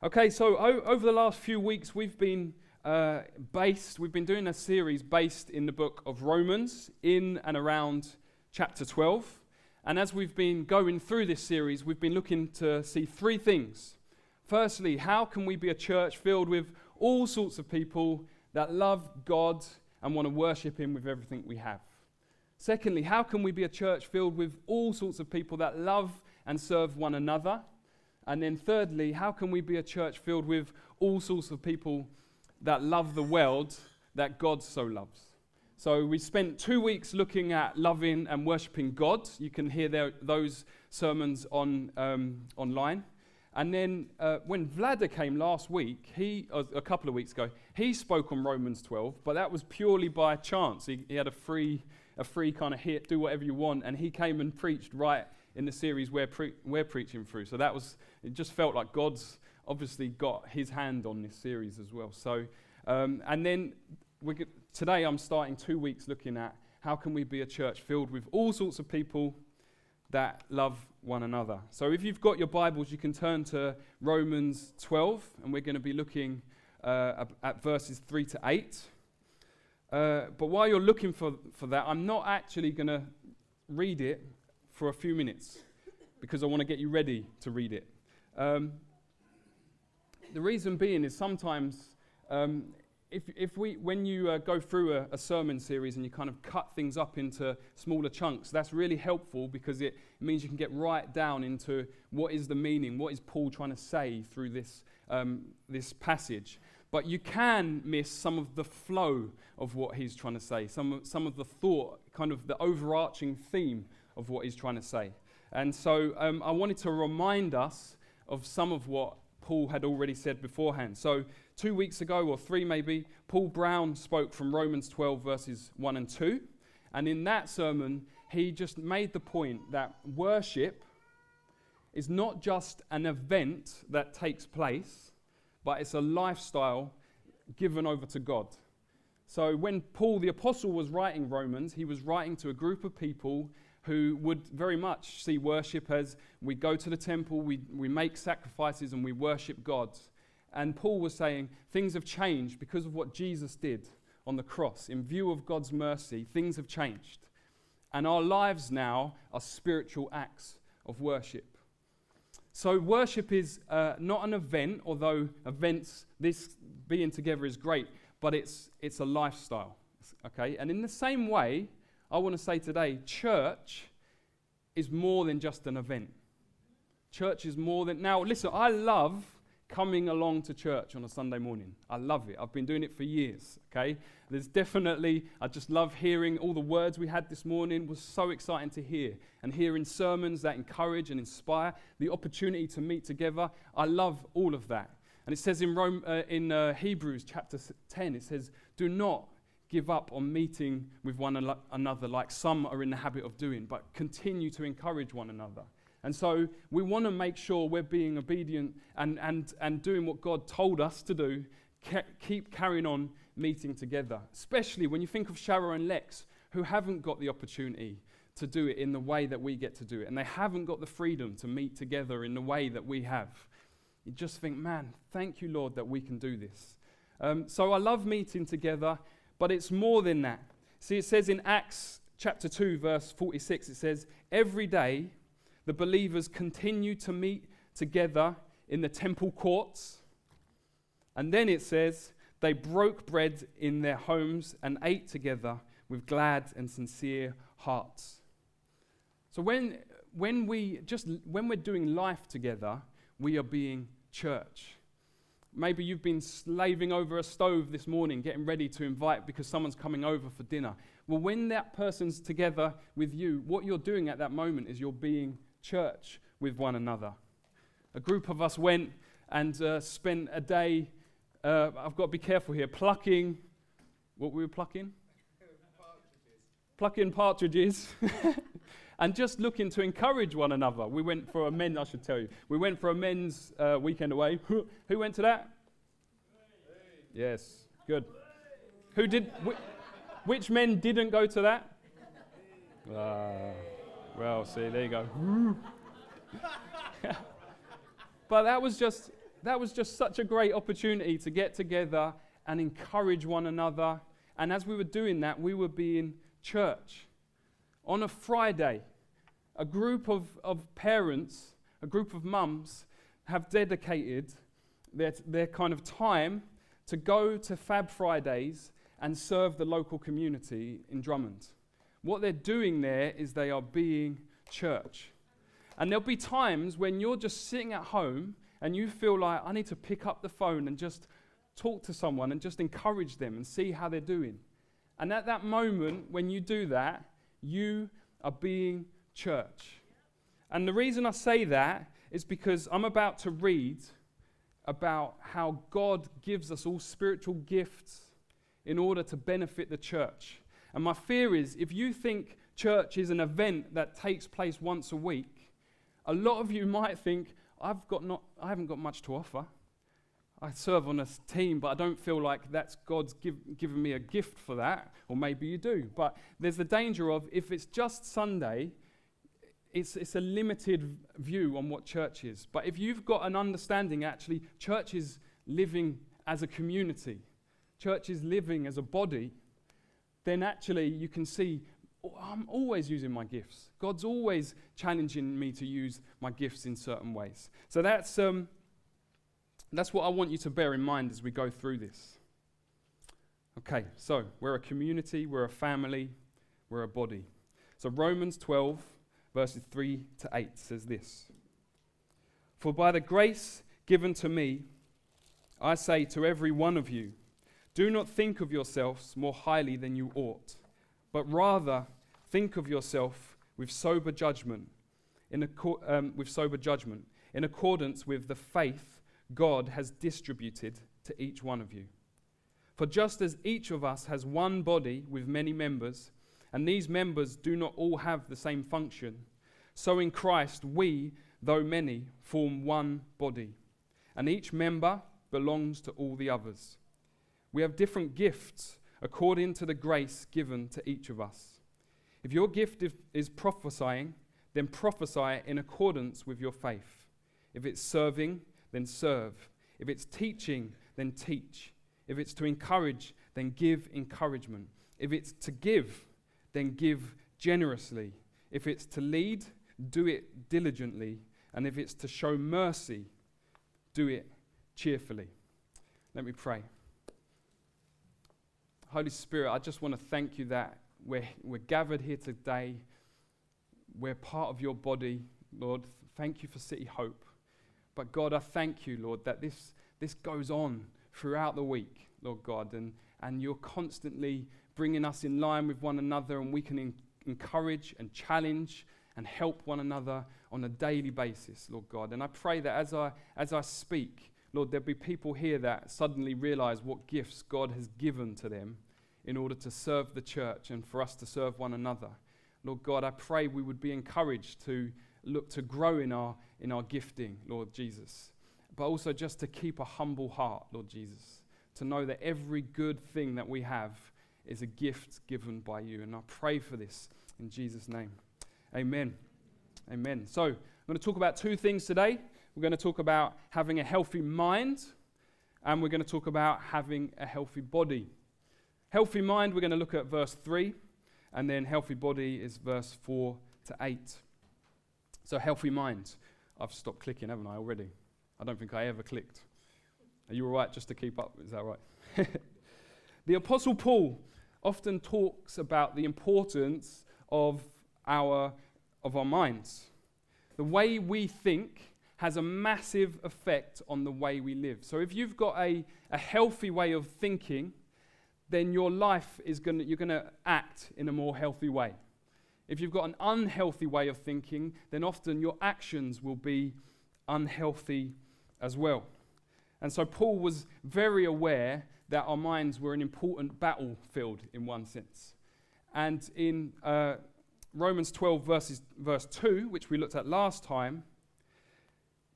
Okay, so o- over the last few weeks, we've been uh, based, we've been doing a series based in the book of Romans, in and around chapter 12. And as we've been going through this series, we've been looking to see three things. Firstly, how can we be a church filled with all sorts of people that love God and want to worship Him with everything we have? Secondly, how can we be a church filled with all sorts of people that love and serve one another? And then, thirdly, how can we be a church filled with all sorts of people that love the world that God so loves? So, we spent two weeks looking at loving and worshipping God. You can hear their, those sermons on, um, online. And then, uh, when Vlada came last week, he, uh, a couple of weeks ago, he spoke on Romans 12, but that was purely by chance. He, he had a free, a free kind of hit, do whatever you want, and he came and preached right in the series we're, pre- we're preaching through. So that was, it just felt like God's obviously got his hand on this series as well. So, um, and then get, today I'm starting two weeks looking at how can we be a church filled with all sorts of people that love one another. So if you've got your Bibles, you can turn to Romans 12, and we're going to be looking uh, at verses 3 to 8. Uh, but while you're looking for, for that, I'm not actually going to read it for a few minutes because I want to get you ready to read it. Um, the reason being is sometimes um, if, if we, when you uh, go through a, a, sermon series and you kind of cut things up into smaller chunks, that's really helpful because it means you can get right down into what is the meaning, what is Paul trying to say through this, um, this passage. But you can miss some of the flow of what he's trying to say, some, some of the thought, kind of the overarching theme of what he's trying to say. And so um, I wanted to remind us of some of what Paul had already said beforehand. So, two weeks ago, or three maybe, Paul Brown spoke from Romans 12, verses 1 and 2. And in that sermon, he just made the point that worship is not just an event that takes place, but it's a lifestyle given over to God. So, when Paul the Apostle was writing Romans, he was writing to a group of people who would very much see worship as we go to the temple, we, we make sacrifices, and we worship God. And Paul was saying things have changed because of what Jesus did on the cross. In view of God's mercy, things have changed. And our lives now are spiritual acts of worship. So, worship is uh, not an event, although events, this being together is great, but it's, it's a lifestyle. Okay? And in the same way, I want to say today church is more than just an event. Church is more than. Now, listen, I love coming along to church on a Sunday morning. I love it. I've been doing it for years, okay? There's definitely, I just love hearing all the words we had this morning was so exciting to hear. And hearing sermons that encourage and inspire, the opportunity to meet together. I love all of that. And it says in, Rome, uh, in uh, Hebrews chapter 10, it says, Do not give up on meeting with one another like some are in the habit of doing, but continue to encourage one another. And so we want to make sure we're being obedient and, and, and doing what God told us to do. keep carrying on meeting together, especially when you think of Sharon and Lex, who haven't got the opportunity to do it in the way that we get to do it, and they haven't got the freedom to meet together in the way that we have. You just think, man, thank you, Lord, that we can do this. Um, so I love meeting together. But it's more than that. See, it says in Acts chapter 2, verse 46, it says, Every day the believers continue to meet together in the temple courts. And then it says, They broke bread in their homes and ate together with glad and sincere hearts. So when, when we just when we're doing life together, we are being church. Maybe you've been slaving over a stove this morning, getting ready to invite because someone's coming over for dinner. Well, when that person's together with you, what you're doing at that moment is you're being church with one another. A group of us went and uh, spent a day, uh, I've got to be careful here, plucking, what were we were plucking? Plucking partridges. and just looking to encourage one another. We went for a men, I should tell you, we went for a men's uh, weekend away. Who went to that? Yes, good. Who did? Wh- which men didn't go to that? Uh, well, see, there you go. but that was just that was just such a great opportunity to get together and encourage one another. And as we were doing that, we were being church. On a Friday, a group of, of parents, a group of mums, have dedicated their, their kind of time to go to Fab Fridays and serve the local community in Drummond. What they're doing there is they are being church. And there'll be times when you're just sitting at home and you feel like, I need to pick up the phone and just talk to someone and just encourage them and see how they're doing. And at that moment, when you do that, you are being church. And the reason I say that is because I'm about to read about how God gives us all spiritual gifts in order to benefit the church. And my fear is if you think church is an event that takes place once a week, a lot of you might think, I've got not, I haven't got much to offer. I serve on a team, but I don't feel like that's God's give, given me a gift for that. Or maybe you do. But there's the danger of if it's just Sunday, it's, it's a limited view on what church is. But if you've got an understanding, actually, church is living as a community, church is living as a body, then actually you can see oh, I'm always using my gifts. God's always challenging me to use my gifts in certain ways. So that's, um, that's what I want you to bear in mind as we go through this. Okay, so we're a community, we're a family, we're a body. So Romans 12, verses 3 to 8 says this For by the grace given to me, I say to every one of you, do not think of yourselves more highly than you ought, but rather think of yourself with sober judgment, in acco- um, with sober judgment, in accordance with the faith God has distributed to each one of you. For just as each of us has one body with many members, and these members do not all have the same function, so in Christ we, though many, form one body, and each member belongs to all the others. We have different gifts according to the grace given to each of us. If your gift is prophesying, then prophesy in accordance with your faith. If it's serving, then serve. If it's teaching, then teach. If it's to encourage, then give encouragement. If it's to give, then give generously. If it's to lead, do it diligently. And if it's to show mercy, do it cheerfully. Let me pray. Holy Spirit, I just want to thank you that we're, we're gathered here today. We're part of your body, Lord. Thank you for City Hope. But God, I thank you, Lord, that this, this goes on throughout the week, Lord God, and, and you're constantly bringing us in line with one another, and we can in, encourage and challenge and help one another on a daily basis, Lord God. And I pray that as I, as I speak, Lord, there'll be people here that suddenly realize what gifts God has given to them in order to serve the church and for us to serve one another. Lord God, I pray we would be encouraged to look to grow in our, in our gifting, Lord Jesus, but also just to keep a humble heart, Lord Jesus, to know that every good thing that we have is a gift given by you. And I pray for this in Jesus' name. Amen. Amen. So, I'm going to talk about two things today. We're going to talk about having a healthy mind, and we're going to talk about having a healthy body. Healthy mind, we're going to look at verse 3, and then healthy body is verse 4 to 8. So, healthy mind. I've stopped clicking, haven't I, already? I don't think I ever clicked. Are you all right just to keep up? Is that right? the Apostle Paul often talks about the importance of our, of our minds. The way we think has a massive effect on the way we live. So if you've got a, a healthy way of thinking, then your life is going you're going to act in a more healthy way. If you've got an unhealthy way of thinking, then often your actions will be unhealthy as well. And so Paul was very aware that our minds were an important battlefield in one sense. And in uh, Romans 12, verses, verse 2, which we looked at last time,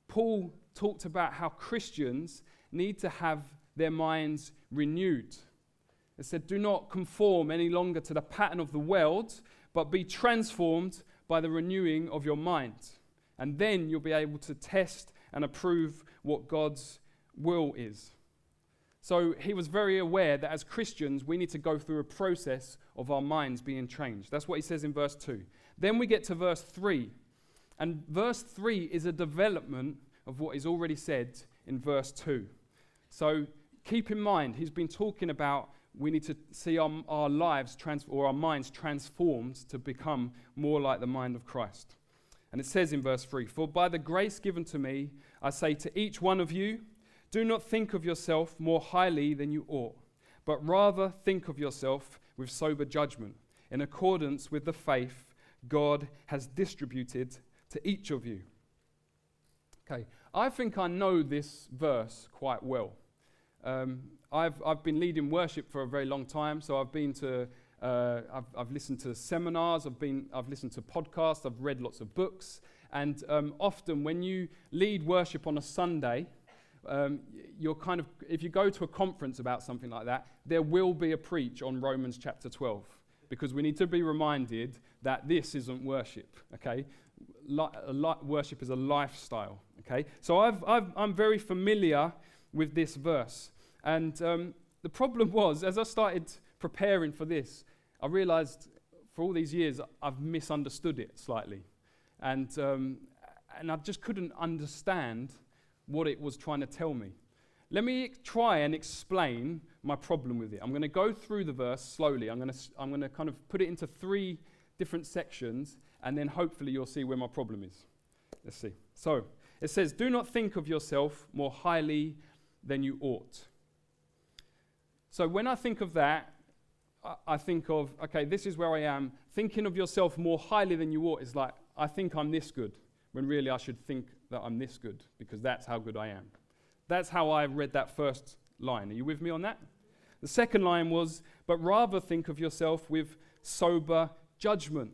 Paul talked about how Christians need to have their minds renewed. It said, Do not conform any longer to the pattern of the world, but be transformed by the renewing of your mind. And then you'll be able to test and approve what God's will is. So he was very aware that as Christians, we need to go through a process of our minds being changed. That's what he says in verse 2. Then we get to verse 3. And verse 3 is a development of what is already said in verse 2. So keep in mind, he's been talking about we need to see our, our lives trans- or our minds transformed to become more like the mind of Christ. And it says in verse 3 For by the grace given to me, I say to each one of you, do not think of yourself more highly than you ought, but rather think of yourself with sober judgment, in accordance with the faith God has distributed to each of you. Okay, I think I know this verse quite well. Um, I've, I've been leading worship for a very long time, so I've been to, uh, I've, I've listened to seminars, I've, been, I've listened to podcasts, I've read lots of books, and um, often when you lead worship on a Sunday, um, you're kind of, if you go to a conference about something like that, there will be a preach on Romans chapter 12 because we need to be reminded that this isn't worship, okay? Worship is a lifestyle, okay? So I've, i am very familiar with this verse. And um, the problem was, as I started preparing for this, I realized for all these years I've misunderstood it slightly. And, um, and I just couldn't understand what it was trying to tell me. Let me try and explain my problem with it. I'm going to go through the verse slowly. I'm going to, I'm going to kind of put it into three different sections, and then hopefully you'll see where my problem is. Let's see. So it says, Do not think of yourself more highly than you ought. So when I think of that, I think of, okay, this is where I am. Thinking of yourself more highly than you ought is like, I think I'm this good, when really I should think that I'm this good because that's how good I am. That's how I read that first line. Are you with me on that? The second line was, but rather think of yourself with sober judgment.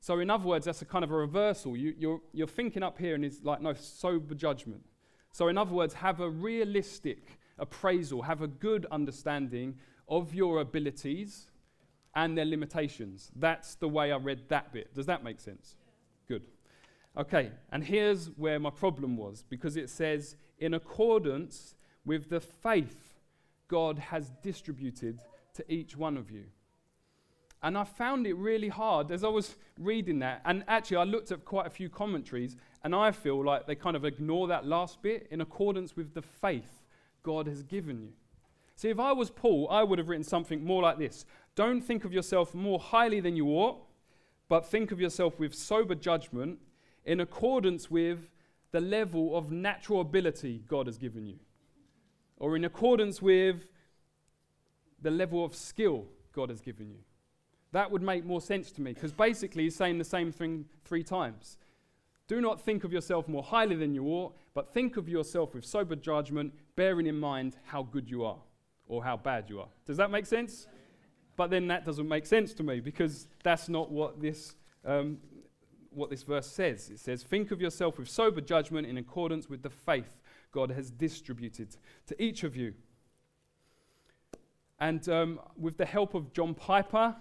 So, in other words, that's a kind of a reversal. You, are you're, you're thinking up here and it's like, no, sober judgment. So, in other words, have a realistic appraisal, have a good understanding of your abilities and their limitations. That's the way I read that bit. Does that make sense? Good. Okay, and here's where my problem was because it says, in accordance with the faith God has distributed to each one of you. And I found it really hard as I was reading that. And actually, I looked at quite a few commentaries, and I feel like they kind of ignore that last bit in accordance with the faith God has given you. See, if I was Paul, I would have written something more like this Don't think of yourself more highly than you ought, but think of yourself with sober judgment in accordance with the level of natural ability God has given you, or in accordance with the level of skill God has given you. That would make more sense to me because basically he's saying the same thing three times. Do not think of yourself more highly than you ought, but think of yourself with sober judgment, bearing in mind how good you are or how bad you are. Does that make sense? But then that doesn't make sense to me because that's not what this um, what this verse says. It says, Think of yourself with sober judgment in accordance with the faith God has distributed to each of you. And um, with the help of John Piper,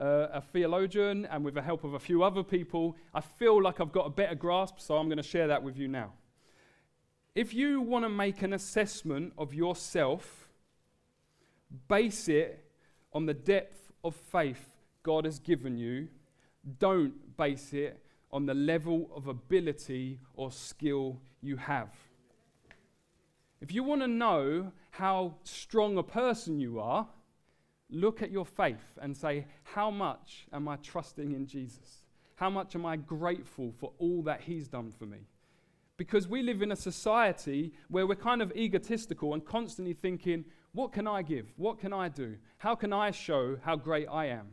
uh, a theologian, and with the help of a few other people, I feel like I've got a better grasp, so I'm going to share that with you now. If you want to make an assessment of yourself, base it on the depth of faith God has given you. Don't base it on the level of ability or skill you have. If you want to know how strong a person you are, look at your faith and say, How much am I trusting in Jesus? How much am I grateful for all that He's done for me? Because we live in a society where we're kind of egotistical and constantly thinking, What can I give? What can I do? How can I show how great I am?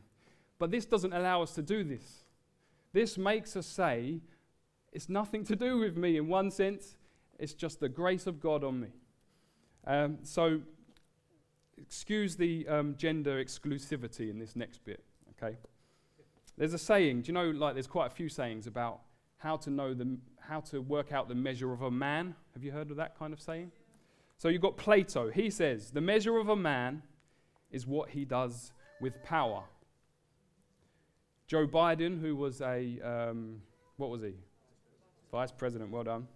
But this doesn't allow us to do this. This makes us say, it's nothing to do with me in one sense, it's just the grace of God on me. Um, so, excuse the um, gender exclusivity in this next bit, okay? There's a saying, do you know, like there's quite a few sayings about how to know the, how to work out the measure of a man. Have you heard of that kind of saying? So you've got Plato. He says, the measure of a man is what he does with power. Joe Biden, who was a, um, what was he? Vice President, well done.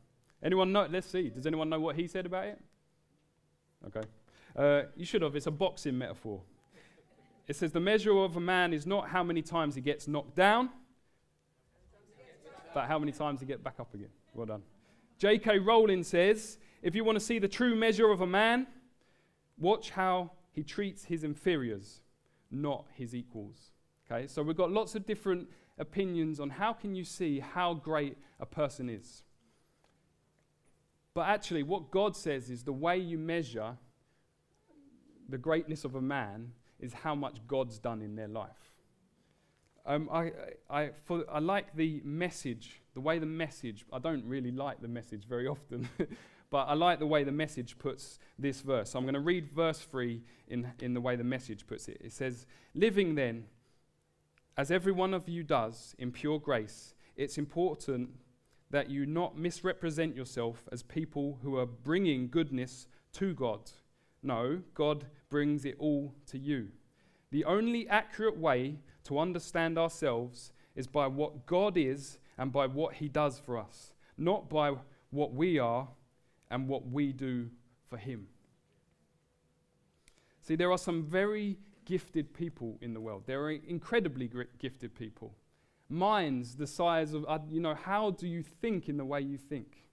Anyone know? Let's see. Does anyone know what he said about it? Okay. Uh, you should have. It's a boxing metaphor. It says the measure of a man is not how many times he gets knocked down, but how many times he gets back up again. Well done. J.K. Rowling says if you want to see the true measure of a man, watch how he treats his inferiors, not his equals. Okay, so we've got lots of different opinions on how can you see how great a person is. But actually, what God says is the way you measure the greatness of a man is how much God's done in their life. Um, I, I, for, I like the message, the way the message, I don't really like the message very often, but I like the way the message puts this verse. So I'm going to read verse 3 in, in the way the message puts it. It says, Living then, as every one of you does in pure grace, it's important that you not misrepresent yourself as people who are bringing goodness to God. No, God brings it all to you. The only accurate way to understand ourselves is by what God is and by what He does for us, not by what we are and what we do for Him. See, there are some very gifted people in the world. There are incredibly gifted people. Minds the size of, uh, you know, how do you think in the way you think?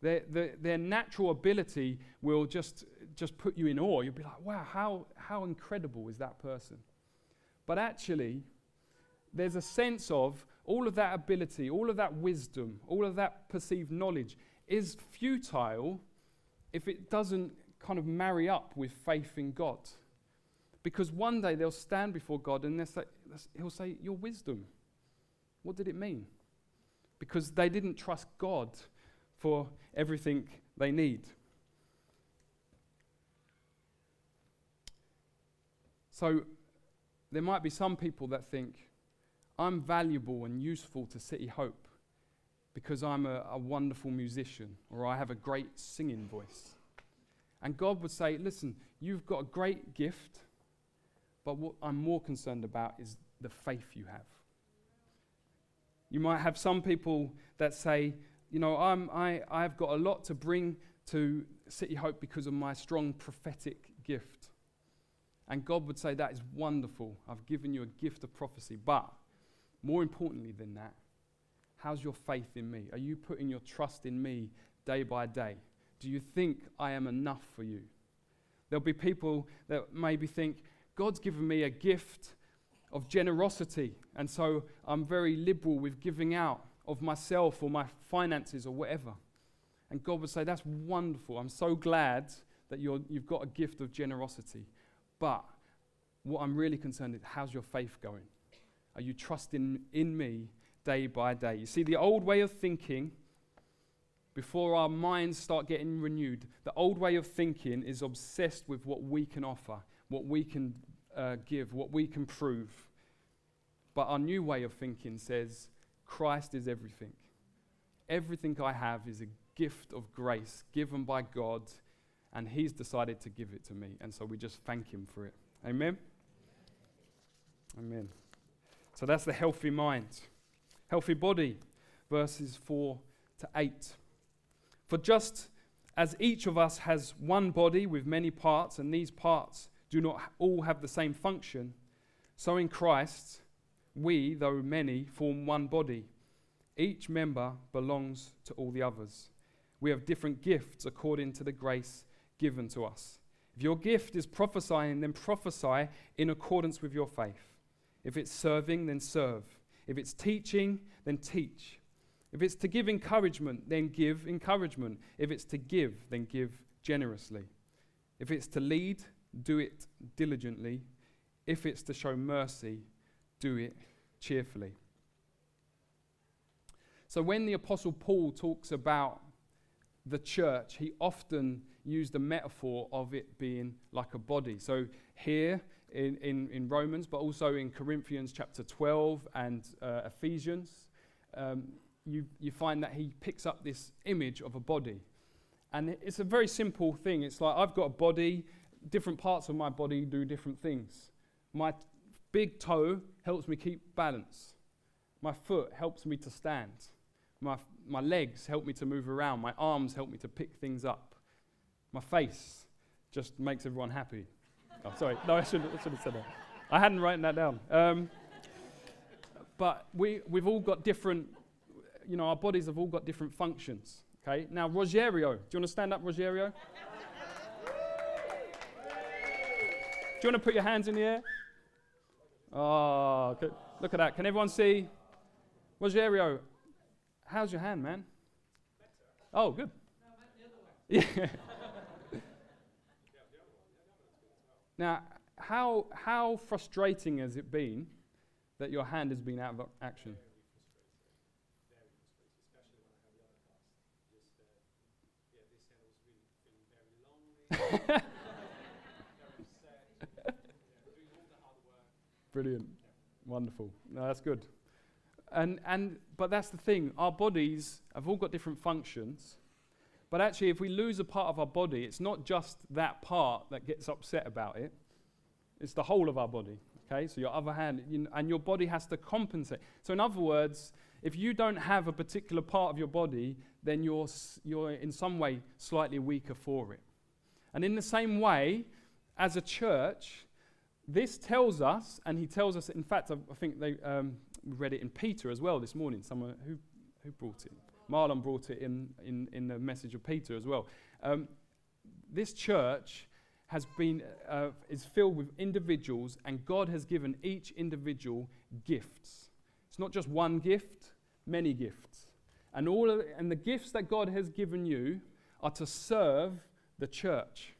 Their, their, their natural ability will just, just put you in awe. You'll be like, wow, how, how incredible is that person? But actually, there's a sense of all of that ability, all of that wisdom, all of that perceived knowledge is futile if it doesn't kind of marry up with faith in God. Because one day they'll stand before God and say, He'll say, Your wisdom. What did it mean? Because they didn't trust God for everything they need. So there might be some people that think, I'm valuable and useful to City Hope because I'm a, a, wonderful musician or I have a great singing voice. And God would say, Listen, you've got a great gift, but what I'm more concerned about is the faith you have. You might have some people that say, you know, I'm, I, I've got a lot to bring to City Hope because of my strong prophetic gift. And God would say, That is wonderful. I've given you a gift of prophecy. But more importantly than that, how's your faith in me? Are you putting your trust in me day by day? Do you think I am enough for you? There'll be people that maybe think, God's given me a gift of generosity, and so I'm very liberal with giving out of myself or my finances or whatever. And God would say, That's wonderful. I'm so glad that you have got a gift of generosity. But what I'm really concerned is how's your faith going? Are you trusting in me day by day? You see, the old way of thinking, before our minds start getting renewed, the old way of thinking is obsessed with what we can offer, what we can uh, give, what we can prove. But our new way of thinking says, Christ is everything. Everything I have is a gift of grace given by God, and He's decided to give it to me. And so we just thank Him for it. Amen? Amen. So that's the healthy mind. Healthy body, verses 4 to 8. For just as each of us has one body with many parts, and these parts do not all have the same function, so in Christ, we, though many, form one body. Each member belongs to all the others. We have different gifts according to the grace given to us. If your gift is prophesying, then prophesy in accordance with your faith. If it's serving, then serve. If it's teaching, then teach. If it's to give encouragement, then give encouragement. If it's to give, then give generously. If it's to lead, do it diligently. If it's to show mercy, do it cheerfully. So, when the Apostle Paul talks about the church, he often used the metaphor of it being like a body. So, here in, in, in Romans, but also in Corinthians chapter 12 and uh, Ephesians, um, you, you find that he picks up this image of a body. And it's a very simple thing. It's like I've got a body, different parts of my body do different things. My big toe helps me keep balance. My foot helps me to stand. My, my legs help me to move around. My arms help me to pick things up. My face just makes everyone happy. Oh, sorry. No, I shouldn't, I shouldn't have said that. I hadn't written that down. Um, but we, we've all got different, you know, our bodies have all got different functions. Okay. Now, Rogerio. Do you want to stand up, Rogerio? Do you want to put your hands in the air? Oh, good. look at that. Can everyone see? Rogerio, how's your hand, man? Oh, good. Yeah. Now, how, how frustrating has it been that your hand has been out of action? Brilliant. Wonderful. No, that's good. And, and, but that's the thing, our bodies have all got different functions. But actually, if we lose a part of our body, it's not just that part that gets upset about it, it's the whole of our body. Okay, so your other hand, you and your body has to compensate. So, in other words, if you don't have a particular part of your body, then you're, you're in some way slightly weaker for it. And in the same way, as a church, this tells us, and he tells us, in fact, I, I think they um, read it in Peter as well this morning. Someone who, who brought it? Marlon brought it in, in, in the message of Peter as well. Um, this church has been, uh, is filled with individuals, and God has given each individual gifts. It's not just one gift, many gifts. And, all of, and the gifts that God has given you are to serve the church.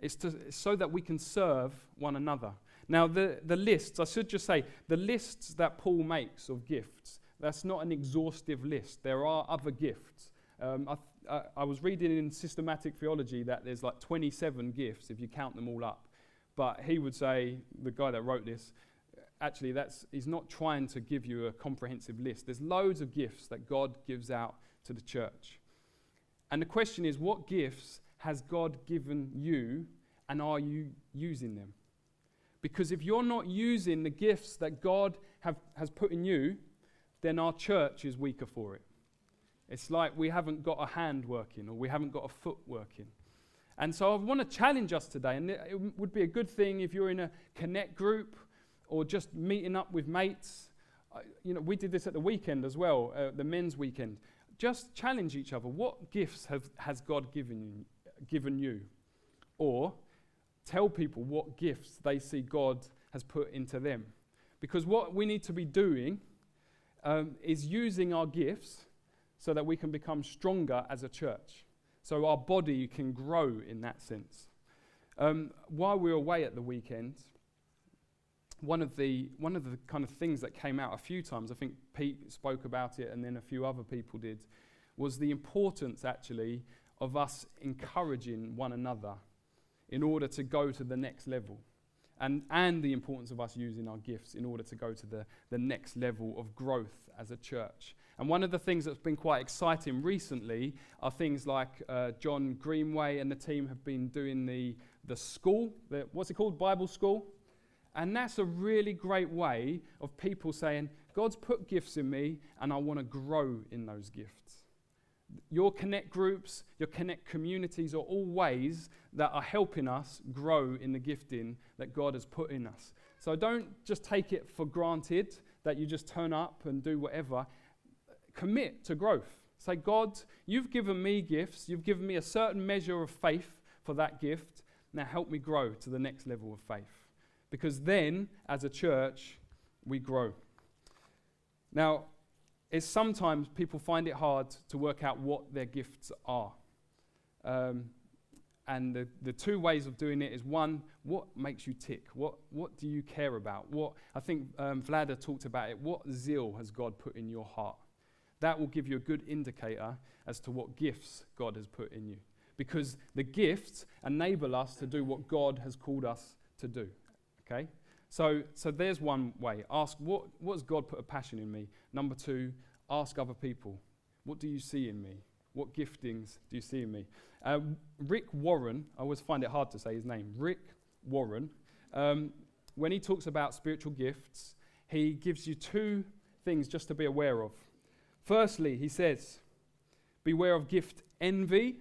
It's, to, so that we can serve one another. Now, the, the lists, I should just say, the lists that Paul makes of gifts, that's not an exhaustive list. There are other gifts. Um, I, th- I, was reading in systematic theology that there's like 27 gifts if you count them all up. But he would say, the guy that wrote this, actually, that's, he's not trying to give you a comprehensive list. There's loads of gifts that God gives out to the church. And the question is, what gifts has God given you, and are you using them? Because if you're not using the gifts that God have, has put in you, then our church is weaker for it. It's like we haven't got a hand working or we haven't got a foot working. And so I want to challenge us today, and it would be a good thing if you're in a connect group or just meeting up with mates. you know, we did this at the weekend as well, uh, the men's weekend. Just challenge each other. What gifts have, has God given given you. Or tell people what gifts they see God has put into them. Because what we need to be doing um, is using our gifts so that we can become stronger as a church. So our body can grow in that sense. Um, while we were away at the weekend, one of the one of the kind of things that came out a few times, I think Pete spoke about it, and then a few other people did, was the importance actually of us encouraging one another in order to go to the next level. And, and the importance of us using our gifts in order to go to the, the next level of growth as a church. And one of the things that's been quite exciting recently are things like uh, John Greenway and the team have been doing the, the school, the, what's it called? Bible school. And that's a really great way of people saying, God's put gifts in me and I want to grow in those gifts. Your connect groups, your connect communities are all ways that are helping us grow in the gifting that God has put in us. So don't just take it for granted that you just turn up and do whatever. Commit to growth. Say, God, you've given me gifts, you've given me a certain measure of faith for that gift. Now help me grow to the next level of faith. Because then, as a church, we grow. Now, is sometimes people find it hard to work out what their gifts are. Um, and the, the two ways of doing it is one, what makes you tick? What, what do you care about? What I think um, Vlada talked about it. What zeal has God put in your heart? That will give you a good indicator as to what gifts God has put in you. Because the gifts enable us to do what God has called us to do. Okay? So, so there's one way. Ask, what, what has God put a passion in me? Number two, ask other people, what do you see in me? What giftings do you see in me? Uh, Rick Warren, I always find it hard to say his name, Rick Warren, um, when he talks about spiritual gifts, he gives you two things just to be aware of. Firstly, he says, beware of gift envy.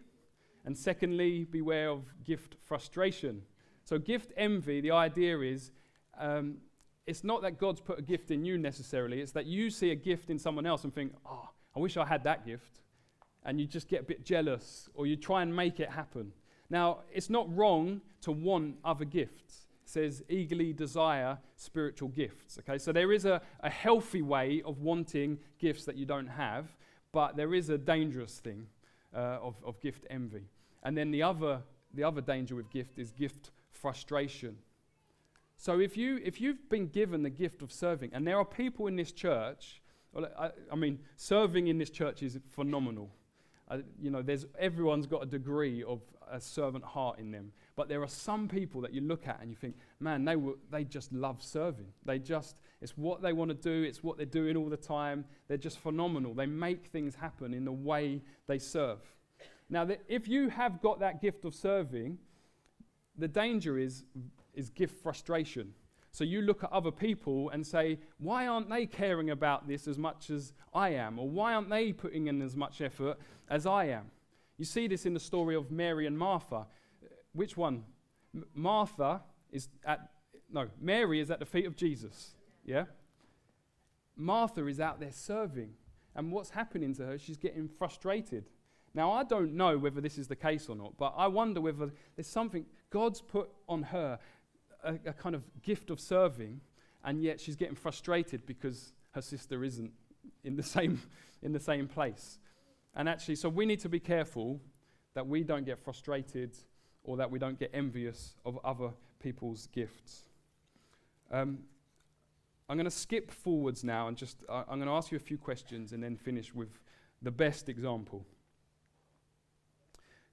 And secondly, beware of gift frustration. So, gift envy, the idea is um, it's not that God's put a gift in you necessarily, it's that you see a gift in someone else and think, oh, I wish I had that gift. And you just get a bit jealous or you try and make it happen. Now, it's not wrong to want other gifts. It says, eagerly desire spiritual gifts. Okay, so there is a, a healthy way of wanting gifts that you don't have, but there is a dangerous thing uh, of, of gift envy. And then the other, the other danger with gift is gift frustration. So if, you, if you've been given the gift of serving, and there are people in this church, well, I, I mean, serving in this church is phenomenal. Uh, you know, there's, everyone's got a degree of a servant heart in them. But there are some people that you look at and you think, man, they, were, they just love serving. They just, it's what they want to do, it's what they're doing all the time. They're just phenomenal. They make things happen in the way they serve. Now, if you have got that gift of serving, the danger is, is gift frustration. So you look at other people and say, why aren't they caring about this as much as I am? Or why aren't they putting in as much effort as I am? You see this in the story of Mary and Martha. Which one? M- Martha is at, no, Mary is at the feet of Jesus. Yeah? Martha is out there serving. And what's happening to her? She's getting frustrated. Now, I don't know whether this is the case or not, but I wonder whether there's something God's put on her a, a kind of gift of serving, and yet she's getting frustrated because her sister isn't in the same, in the same place. And actually, so we need to be careful that we don't get frustrated or that we don't get envious of other people's gifts. Um, I'm going to skip forwards now and just uh, I'm going to ask you a few questions and then finish with the best example.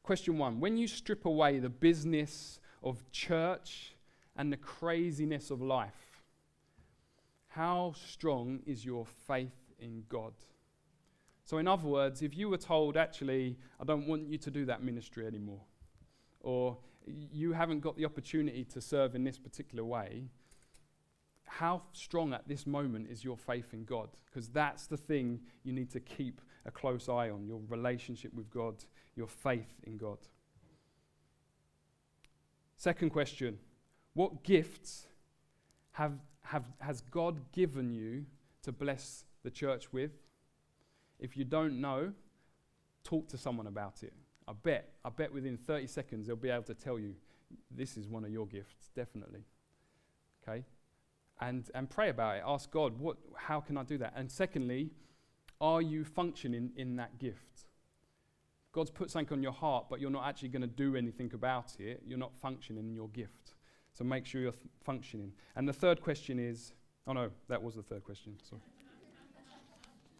Question one When you strip away the business of church and the craziness of life, how strong is your faith in God? So, in other words, if you were told, actually, I don't want you to do that ministry anymore, or you haven't got the opportunity to serve in this particular way, how strong at this moment is your faith in God? Because that's the thing you need to keep a close eye on your relationship with God, your faith in God. Second question What gifts have, have, has God given you to bless the church with? If you don't know, talk to someone about it. I bet, I bet within 30 seconds they'll be able to tell you this is one of your gifts, definitely. Okay? And, and pray about it. Ask God, what, how can I do that? And secondly, are you functioning in that gift? God's put something on your heart, but you're not actually going to do anything about it. You're not functioning in your gift. So make sure you're th- functioning. And the third question is oh no, that was the third question. Sorry.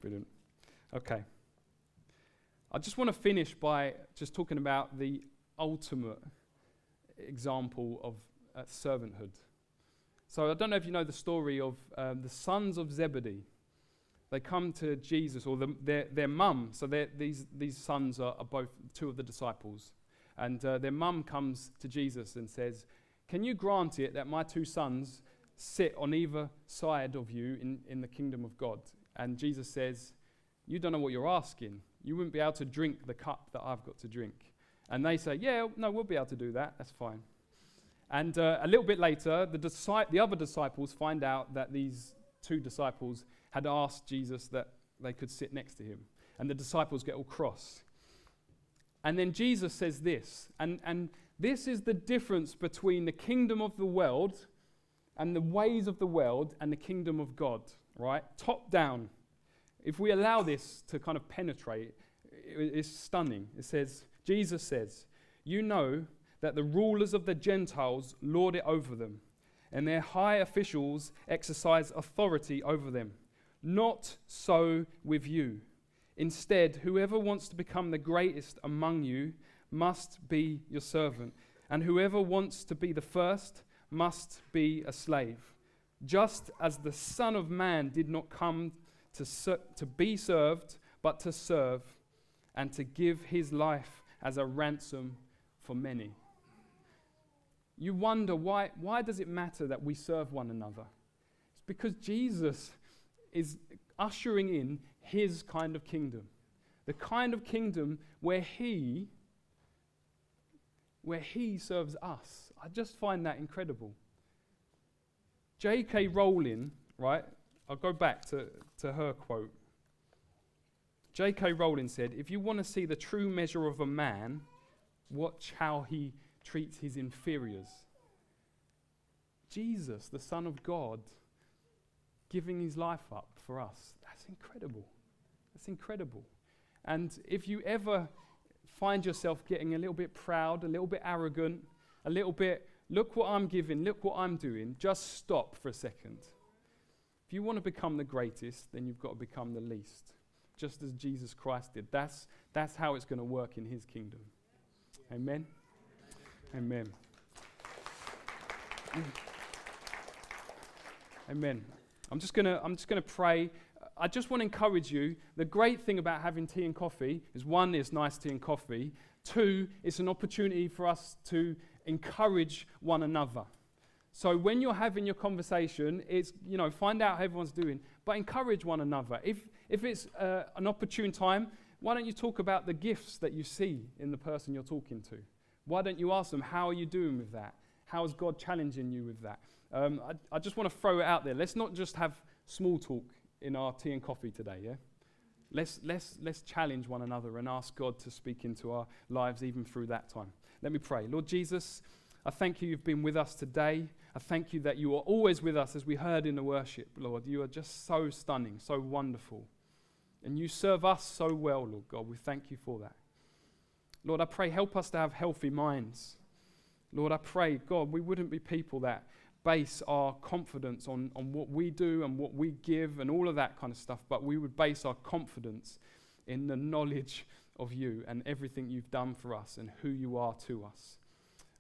Brilliant. Okay. I just want to finish by just talking about the ultimate example of uh, servanthood. So I don't know if you know the story of um, the sons of Zebedee. They come to Jesus, or the, their, their mum. So these, these sons are, are, both two of the disciples. And uh, their mum comes to Jesus and says, Can you grant it that my two sons sit on either side of you in, in the kingdom of God? And Jesus says, You don't know what you're asking. You wouldn't be able to drink the cup that I've got to drink. And they say, Yeah, no, we'll be able to do that. That's fine. And uh, a little bit later, the, disi- the other disciples find out that these two disciples had asked Jesus that they could sit next to him. And the disciples get all cross. And then Jesus says this, and, and this is the difference between the kingdom of the world and the ways of the world and the kingdom of God, right? Top down. If we allow this to kind of penetrate, it's stunning. It says, Jesus says, You know that the rulers of the Gentiles lord it over them, and their high officials exercise authority over them. Not so with you. Instead, whoever wants to become the greatest among you must be your servant, and whoever wants to be the first must be a slave. Just as the Son of Man did not come to, ser- to be served, but to serve, and to give his life as a ransom for many you wonder why, why does it matter that we serve one another? It's because Jesus is ushering in his kind of kingdom. The kind of kingdom where he where he serves us. I just find that incredible. J.K. Rowling, right? I'll go back to, to her quote. J.K. Rowling said, If you want to see the true measure of a man, watch how he treats his inferiors. Jesus, the Son of God, giving his life up for us. That's incredible. That's incredible. And if you ever find yourself getting a little bit proud, a little bit arrogant, a little bit, look what I'm giving, look what I'm doing, just stop for a second. If you want to become the greatest, then you've got to become the least, just as Jesus Christ did. That's, that's how it's going to work in his kingdom. Amen. Amen. Amen. I'm just to I'm just to pray. I just want to encourage you. The great thing about having tea and coffee is one, it's nice tea and coffee. Two, it's an opportunity for us to encourage one another. So when you're having your conversation, it's, you know, find out how everyone's doing, but encourage one another. If, if it's uh, an opportune time, why don't you talk about the gifts that you see in the person you're talking to? Why don't you ask them, how are you doing with that? How is God challenging you with that? Um, I, I just want to throw it out there. Let's not just have small talk in our tea and coffee today, yeah? Let's, let's, let's challenge one another and ask God to speak into our lives even through that time. Let me pray. Lord Jesus, I thank you you've been with us today. I thank you that you are always with us as we heard in the worship, Lord. You are just so stunning, so wonderful. And you serve us so well, Lord God. We thank you for that. Lord, I pray, help us to have healthy minds. Lord, I pray, God, we wouldn't be people that base our confidence on, on what we do and what we give and all of that kind of stuff, but we would base our confidence in the knowledge of you and everything you've done for us and who you are to us.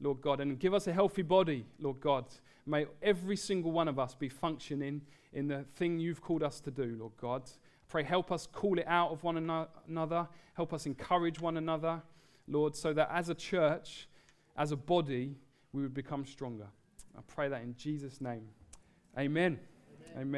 Lord God, and give us a healthy body, Lord God. May every single one of us be functioning in the thing you've called us to do, Lord God. Pray, help us call it out of one another. Help us encourage one another, Lord, so that as a church, as a body, we would become stronger. I pray that in Jesus' name. Amen. Amen. Amen.